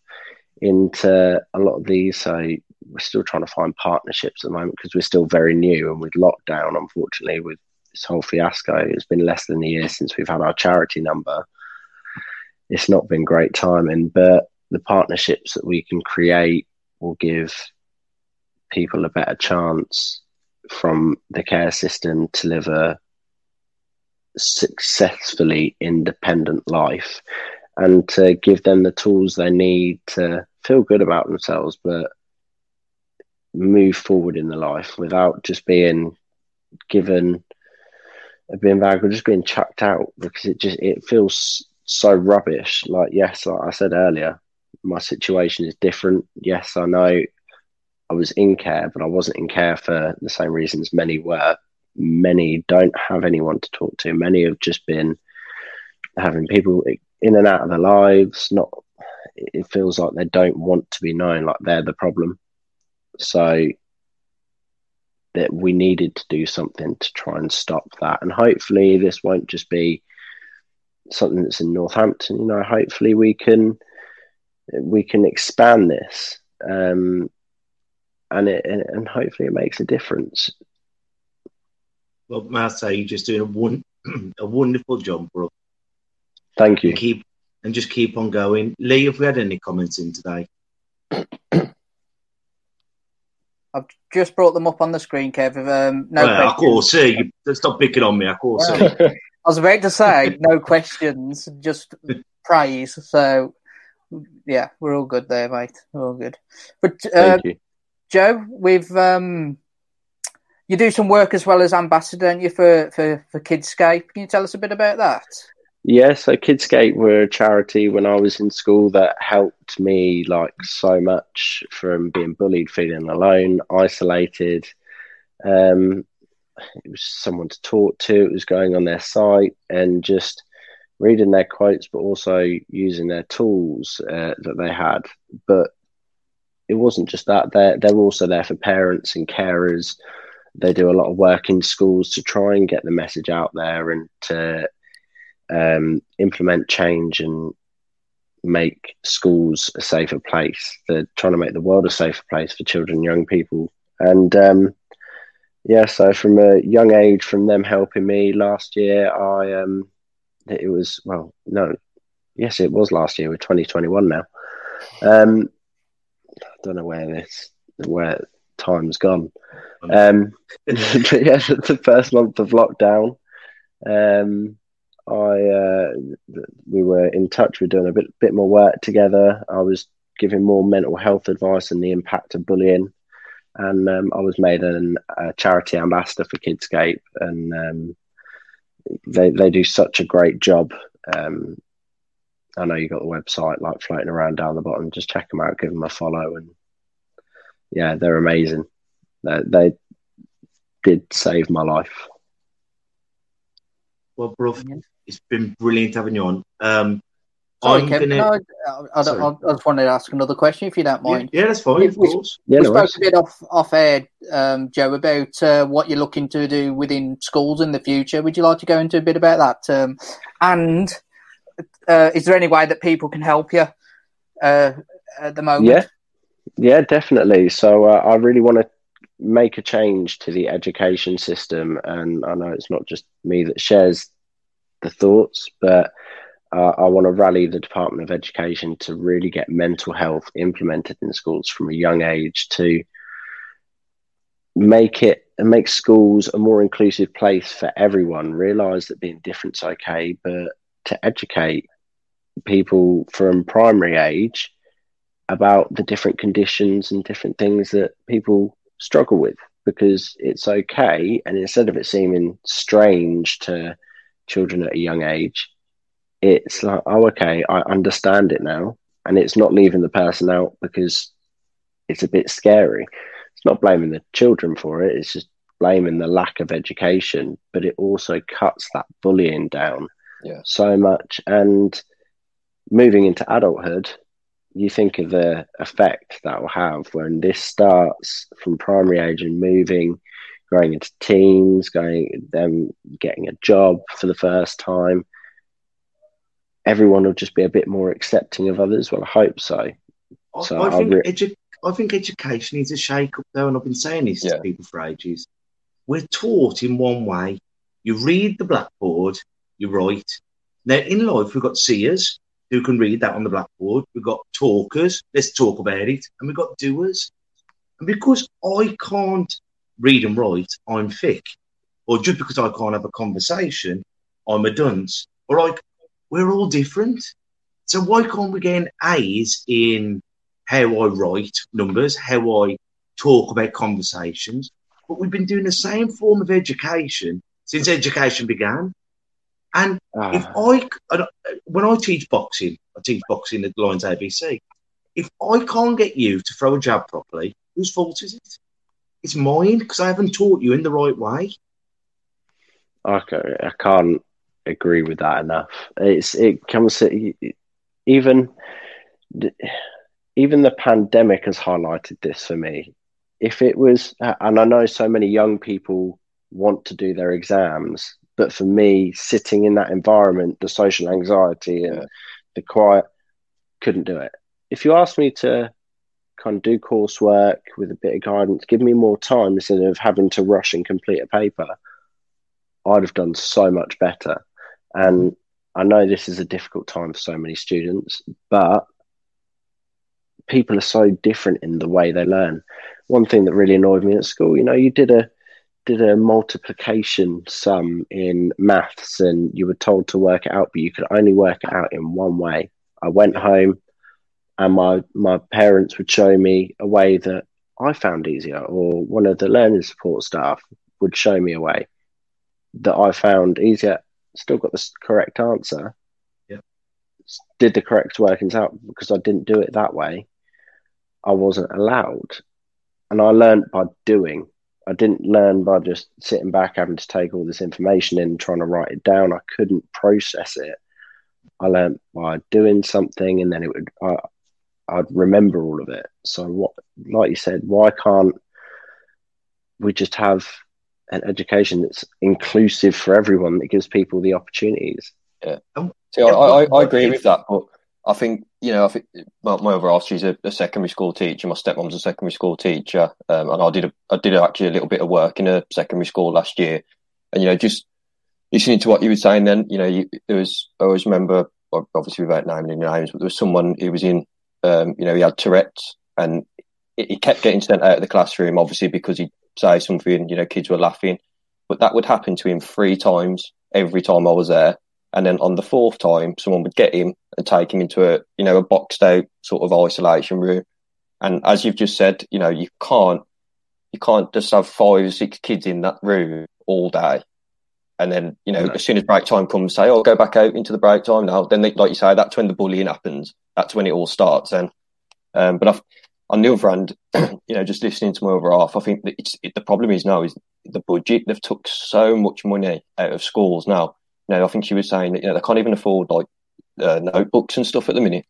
into a lot of these. So we're still trying to find partnerships at the moment because we're still very new and with lockdown, unfortunately, with this whole fiasco, it's been less than a year since we've had our charity number. It's not been great timing, but the partnerships that we can create will give people a better chance from the care system to live a successfully independent life and to give them the tools they need to feel good about themselves, but move forward in the life without just being given a bin bag or just being chucked out because it just it feels so rubbish. Like yes, like I said earlier, my situation is different. Yes, I know I was in care, but I wasn't in care for the same reasons many were. Many don't have anyone to talk to. Many have just been having people in and out of their lives. Not, it feels like they don't want to be known, like they're the problem. So that we needed to do something to try and stop that. And hopefully, this won't just be something that's in Northampton. You know, hopefully we can we can expand this, um, and it and hopefully it makes a difference. Well, Matt, say you're just doing a one (clears throat) a wonderful job, bro. Thank you. And keep and just keep on going. Lee, have we had any comments in today? (clears throat) I've just brought them up on the screen, Kev. Um, no well, of course, see, stop picking on me. Of course, (laughs) I was about to say no questions, just (laughs) praise. So, yeah, we're all good there, mate. We're all good. But uh, Joe, we've um, you do some work as well as ambassador, don't you, for for for Kidscape? Can you tell us a bit about that? Yeah, so Kidscape were a charity when I was in school that helped me like so much from being bullied, feeling alone, isolated. Um, it was someone to talk to. It was going on their site and just reading their quotes, but also using their tools uh, that they had. But it wasn't just that; they're they're also there for parents and carers. They do a lot of work in schools to try and get the message out there and to um, implement change and make schools a safer place. They're trying to make the world a safer place for children young people. And um, yeah, so from a young age, from them helping me last year, I um, it was well, no, yes, it was last year. We're 2021 now. Um, I don't know where this where time's gone. Um, but (laughs) yeah, the first month of lockdown. Um, I uh, we were in touch. We are doing a bit bit more work together. I was giving more mental health advice and the impact of bullying, and um, I was made an, a charity ambassador for Kidscape, and um, they they do such a great job. Um, I know you got the website like floating around down the bottom. Just check them out, give them a follow, and yeah, they're amazing. they, they did save my life. Well, bro, it's been brilliant having you on. Um, Sorry, I'm Kevin. gonna- no, I, I, Sorry. I, I just wanted to ask another question, if you don't mind. Yeah, that's fine, We, of we- course. we Yeah, no spoke worries. a bit off off air, um, Joe, about uh, what you're looking to do within schools in the future. Would you like to go into a bit about that? Um, and uh, is there any way that people can help you uh, at the moment? Yeah, yeah, definitely. So uh, I really want to make a change to the education system, and I know it's not just me that shares the thoughts, but uh, I want to rally the Department of Education to really get mental health implemented in schools from a young age to make it and make schools a more inclusive place for everyone. Realize that being different's okay, but to educate people from primary age about the different conditions and different things that people struggle with because it's okay. And instead of it seeming strange to children at a young age, it's like, oh, okay, I understand it now. And it's not leaving the person out because it's a bit scary. It's not blaming the children for it, it's just blaming the lack of education, but it also cuts that bullying down Yeah. so much. And moving into adulthood, you think of the effect that will have when this starts from primary age and moving, growing into teens, going them getting a job for the first time. Everyone will just be a bit more accepting of others. Well, I hope so. I, So I I think re- edu- I think education needs a shake up though, and I've been saying this to people for ages. We're taught in one way. You read the blackboard, you write. Now in life we've got seers who can read that on the blackboard. We've got talkers, let's talk about it, and we've got doers. And because I can't read and write, I'm thick. Or just because I can't have a conversation, I'm a dunce. Or like we're all different. So why can't we get an A's in how I write numbers, how I talk about conversations? But we've been doing the same form of education since education began. And if ah. I, I when I teach boxing, I teach boxing at Lions ABC. If I can't get you to throw a jab properly, whose fault is it? It's mine because I haven't taught you in the right way. Okay, I can't agree with that enough. It's it comes to even even the pandemic has highlighted this for me. If it was, and I know so many young people want to do their exams, but for me, sitting in that environment, the social anxiety and the quiet, couldn't do it. If you asked me to kind of do coursework with a bit of guidance, give me more time instead of having to rush and complete a paper, I'd have done so much better. And I know this is a difficult time for so many students, but people are so different in the way they learn. One thing that really annoyed me at school, you know, you did a did a multiplication sum in maths and you were told to work it out, but you could only work it out in one way. I went home and my my parents would show me a way that I found easier, or one of the learning support staff would show me a way that I found easier. Still got the correct answer. Yeah. Did the correct workings out because I didn't do it that way. I wasn't allowed, and I learned by doing. I didn't learn by just sitting back having to take all this information in trying to write it down. I couldn't process it. I learned by doing something, and then it would. I, I'd remember all of it. So what, like you said, why can't we just have an education that's inclusive for everyone that gives people the opportunities? Yeah. See, I, I, I agree with that, but I think you know, I think my, my other half, she's a, a secondary school teacher. My stepmom's a secondary school teacher, um, and I did a, I did actually a little bit of work in a secondary school last year, and you know, just listening to what you were saying, then you know, you, there was I always remember, obviously without naming any names, but there was someone who was in, um, you know, he had Tourette's, and he kept getting sent out of the classroom, obviously because he'd say something, you know, kids were laughing, but that would happen to him three times every time I was there. And then on the fourth time, someone would get him and take him into a, you know, a boxed out sort of isolation room. And as you've just said, you know, you can't, you can't just have five or six kids in that room all day. And then, you know, as soon as break time comes, say, oh, go back out into the break time now. Then, they, like you say, that's when the bullying happens. That's when it all starts. And, um, but I've, on the other hand, (clears throat) you know, just listening to my other half, I think that it's, it, the problem is now is the budget. They've took so much money out of schools now. You know, I think she was saying that you know they can't even afford like uh, notebooks and stuff at the minute.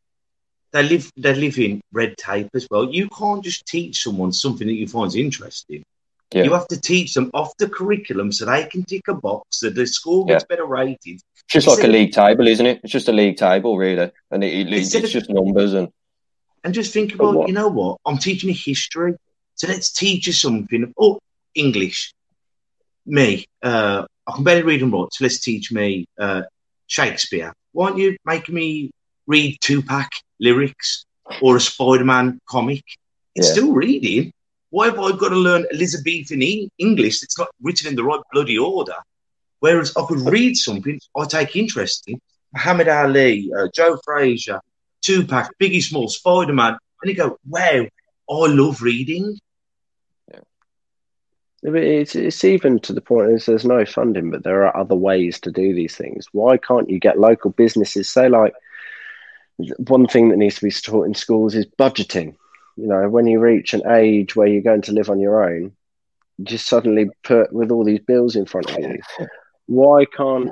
They live they live in red tape as well. You can't just teach someone something that you find interesting. Yeah. You have to teach them off the curriculum so they can tick a box that the school gets better rated. It's just like a league table, isn't it? It's just a league table, really, and it, it, it's of- just numbers and and just think about, you know what? I'm teaching you history, so let's teach you something. Oh, English. Me, uh, I can barely read and write, so let's teach me uh, Shakespeare. Why don't you make me read Tupac lyrics or a Spider-Man comic? It's Yeah. still reading. Why have I got to learn Elizabethan E- English that's not written in the right bloody order? Whereas I could read something I take interest in, Muhammad Ali, uh, Joe Frazier, Tupac, Biggie Small, Spider Man, and you go, wow, I love reading. It's, it's even to the point is there's no funding, but there are other ways to do these things. Why can't you get local businesses? Say, like, one thing that needs to be taught in schools is budgeting. You know, when you reach an age where you're going to live on your own, just suddenly put with all these bills in front of you. Why can't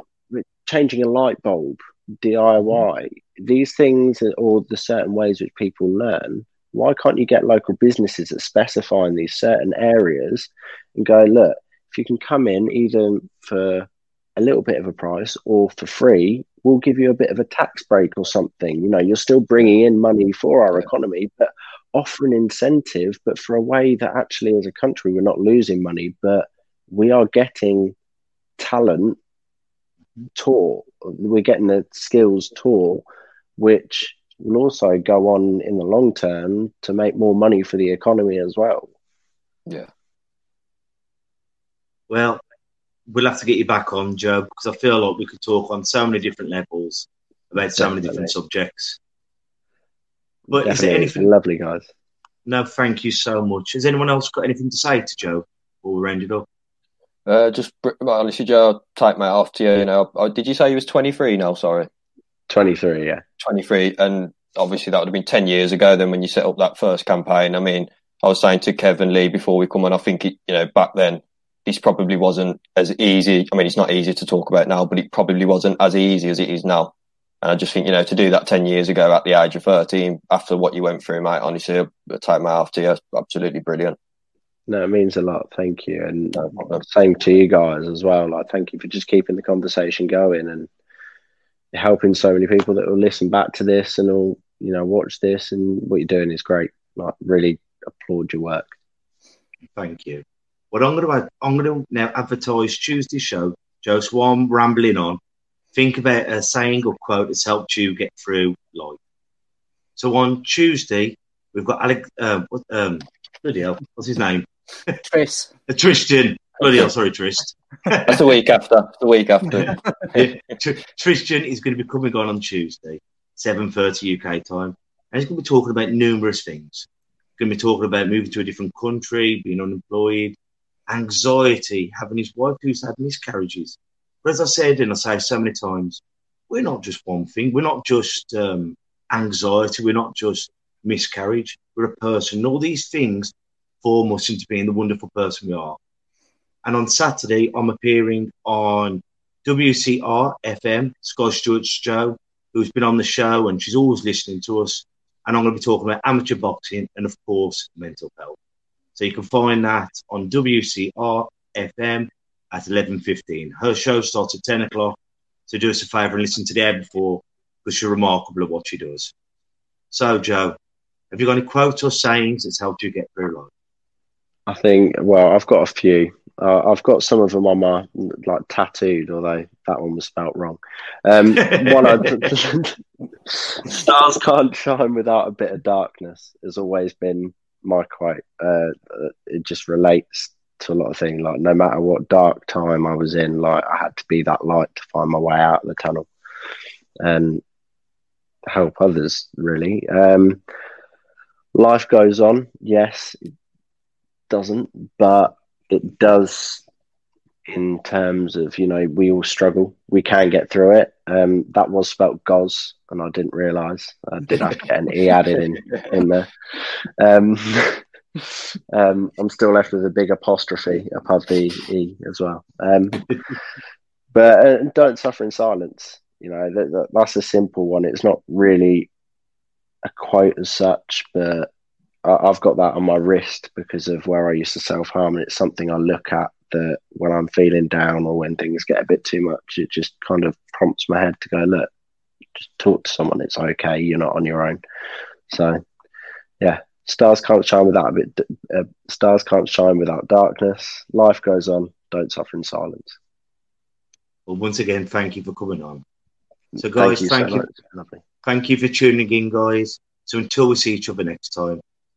changing a light bulb, DIY, mm. these things or the certain ways which people learn? Why can't you get local businesses that specify in these certain areas and go, look, if you can come in either for a little bit of a price or for free, we'll give you a bit of a tax break or something. You know, you're still bringing in money for our economy, but offer an incentive, but for a way that actually, as a country, we're not losing money, but we are getting talent mm-hmm. taught. We're getting the skills taught, which will also go on in the long term to make more money for the economy as well. Yeah. Well, we'll have to get you back on, Joe, because I feel like we could talk on so many different levels about so many different subjects. But is there anything? Lovely guys. No, thank you so much. Has anyone else got anything to say to Joe before we round it up? Uh, just honestly, Joe, I'll take my off to you. You know, I, did you say he was twenty three now? Sorry, 23, yeah. twenty three, and obviously that would have been ten years ago. Then when you set up that first campaign, I mean, I was saying to Kevin Lee before we come on, I think it, you know back then this probably wasn't as easy. I mean, it's not easy to talk about now, but it probably wasn't as easy as it is now. And I just think, you know, to do that 10 years ago at the age of 13, after what you went through, mate, honestly, I take my off to you. Absolutely brilliant. No, it means a lot. Thank you. And same to you guys as well. Like, thank you for just keeping the conversation going and helping so many people that will listen back to this and will, you know, watch this. And what you're doing is great. Like, really applaud your work. Thank you. Well, I'm going to I'm going to now advertise Tuesday show. Joe, so rambling on, think about a saying or quote that's helped you get through life. So on Tuesday, we've got Alex. Um, um, bloody hell, what's his name? Tris. (laughs) Tristan. Bloody hell, sorry, Trist. That's the week after. The week after. Yeah, (laughs) Tr- Tristan is going to be coming on on Tuesday, seven thirty UK time, and he's going to be talking about numerous things. He's going to be talking about moving to a different country, being unemployed, anxiety, having his wife who's had miscarriages. But as I said, and I say so many times, we're not just one thing. We're not just um, anxiety. We're not just miscarriage. We're a person. All these things form us into being the wonderful person we are. And on Saturday, I'm appearing on WCR FM, Scott Stewart's Joe, who's been on the show and she's always listening to us. And I'm going to be talking about amateur boxing and, of course, mental health. So you can find that on WCR FM at 11.15. Her show starts at 10 o'clock. So do us a favour and listen to the hour before because she's remarkable at what she does. So, Joe, have you got any quotes or sayings that's helped you get through life? I think, well, I've got a few. Uh, I've got some of them on my, like, tattooed, although that one was spelt wrong. Um, (laughs) one, I, stars can't shine without a bit of darkness has always been my quote. Uh, uh, it just relates to a lot of things. Like, no matter what dark time I was in, like, I had to be that light to find my way out of the tunnel and help others, really. Um, life goes on. Yes, doesn't, but it does in terms of you know we all struggle. We can get through it. Um, that was spelt Goz, and I didn't realise. I did have to get an e added in in there. Um, (laughs) um, I'm still left with a big apostrophe above the e as well. Um, but uh, don't suffer in silence. You know that, that, that's a simple one. It's not really a quote as such, but I, I've got that on my wrist because of where I used to self harm, and it's something I look at that when I'm feeling down or when things get a bit too much, it just kind of prompts my head to go, look, just talk to someone. It's okay. You're not on your own. So, yeah, stars can't shine without a bit. Uh, stars can't shine without darkness. Life goes on. Don't suffer in silence. Well, once again, thank you for coming on. So, guys, Thank you thank so you. Thank you for tuning in, guys. So, until we see each other next time,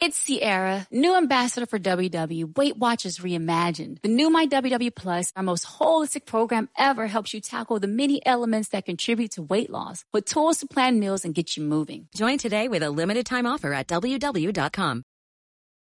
It's Sierra, new ambassador for WW, Weight Watchers Reimagined. The new My WW Plus, our most holistic program ever, helps you tackle the many elements that contribute to weight loss with tools to plan meals and get you moving. Join today with a limited time offer at WW.com.